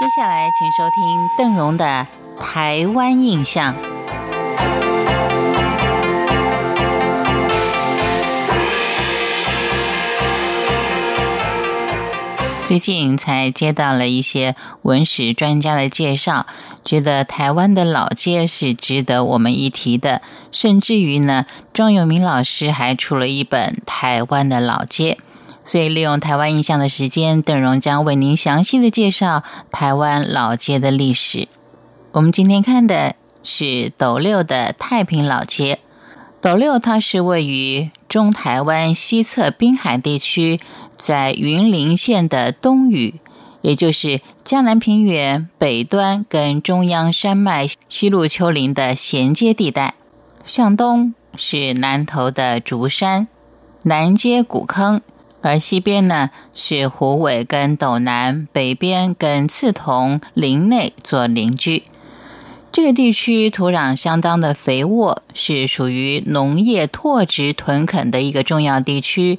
接下来，请收听邓荣的《台湾印象》。最近才接到了一些文史专家的介绍，觉得台湾的老街是值得我们一提的。甚至于呢，庄永明老师还出了一本《台湾的老街》。所以，利用台湾印象的时间，邓荣将为您详细的介绍台湾老街的历史。我们今天看的是斗六的太平老街。斗六它是位于中台湾西侧滨海地区。在云林县的东屿，也就是江南平原北端跟中央山脉西路丘陵的衔接地带，向东是南头的竹山、南街古坑，而西边呢是虎尾跟斗南，北边跟刺桐林内做邻居。这个地区土壤相当的肥沃，是属于农业拓殖屯垦的一个重要地区。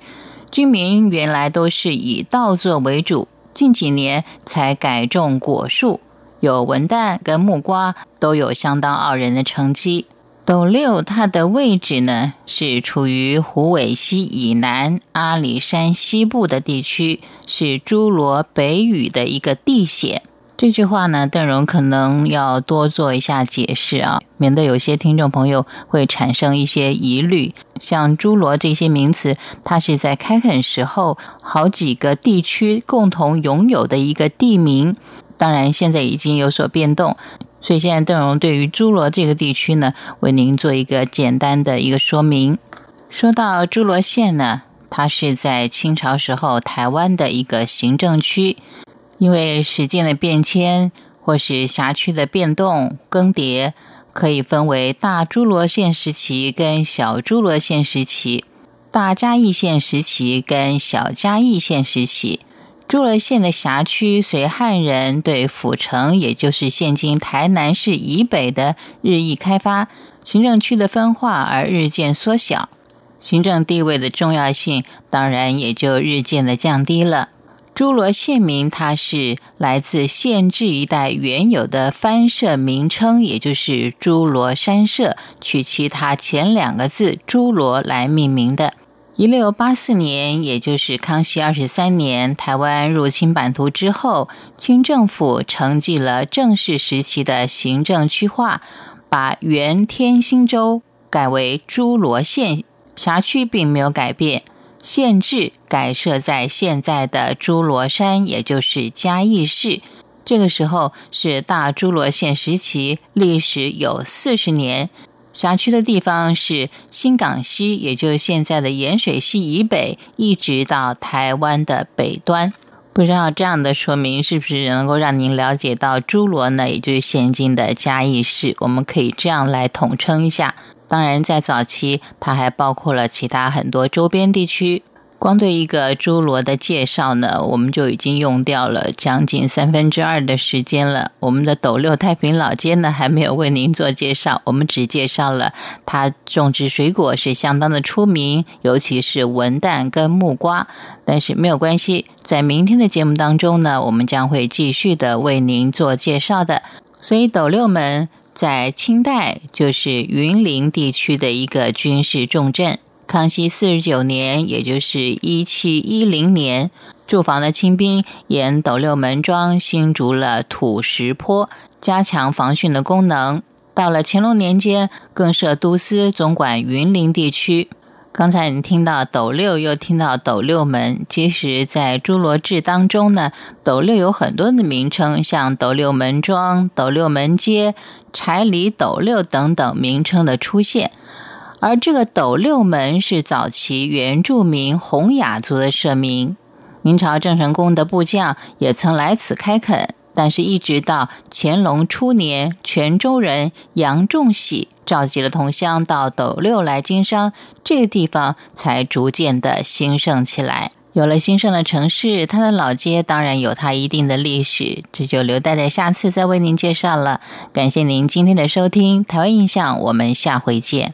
居民原来都是以稻作为主，近几年才改种果树，有文旦跟木瓜，都有相当傲人的成绩。斗六它的位置呢，是处于虎尾溪以南阿里山西部的地区，是诸罗北屿的一个地险。这句话呢，邓荣可能要多做一下解释啊，免得有些听众朋友会产生一些疑虑。像诸罗这些名词，它是在开垦时候好几个地区共同拥有的一个地名，当然现在已经有所变动。所以现在邓荣对于诸罗这个地区呢，为您做一个简单的一个说明。说到诸罗县呢，它是在清朝时候台湾的一个行政区。因为时间的变迁，或是辖区的变动更迭，可以分为大诸罗县时期跟小诸罗县时期，大嘉义县时期跟小嘉义县时期。诸罗县的辖区随汉人对府城，也就是现今台南市以北的日益开发，行政区的分化而日渐缩小，行政地位的重要性当然也就日渐的降低了。诸罗县名，它是来自县治一带原有的藩社名称，也就是诸罗山社，取其他前两个字“诸罗”来命名的。一六八四年，也就是康熙二十三年，台湾入侵版图之后，清政府承继了正式时期的行政区划，把原天兴州改为诸罗县，辖区并没有改变。县治改设在现在的诸罗山，也就是嘉义市。这个时候是大诸罗县时期，历史有四十年。辖区的地方是新港西，也就是现在的盐水溪以北，一直到台湾的北端。不知道这样的说明是不是能够让您了解到侏罗呢？也就是现今的嘉义市，我们可以这样来统称一下。当然，在早期，它还包括了其他很多周边地区。光对一个侏罗的介绍呢，我们就已经用掉了将近三分之二的时间了。我们的斗六太平老街呢，还没有为您做介绍，我们只介绍了它种植水果是相当的出名，尤其是文旦跟木瓜。但是没有关系，在明天的节目当中呢，我们将会继续的为您做介绍的。所以斗六门。在清代，就是云林地区的一个军事重镇。康熙四十九年，也就是一七一零年，驻防的清兵沿斗六门庄新筑了土石坡，加强防汛的功能。到了乾隆年间，更设都司，总管云林地区。刚才你听到斗六，又听到斗六门。其实，在《侏罗志》当中呢，斗六有很多的名称，像斗六门庄、斗六门街、柴里斗六等等名称的出现。而这个斗六门是早期原住民洪雅族的社名，明朝郑成功的部将也曾来此开垦。但是，一直到乾隆初年，泉州人杨仲喜召集了同乡到斗六来经商，这个地方才逐渐的兴盛起来。有了兴盛的城市，它的老街当然有它一定的历史，这就留待在下次再为您介绍了。感谢您今天的收听，台湾印象，我们下回见。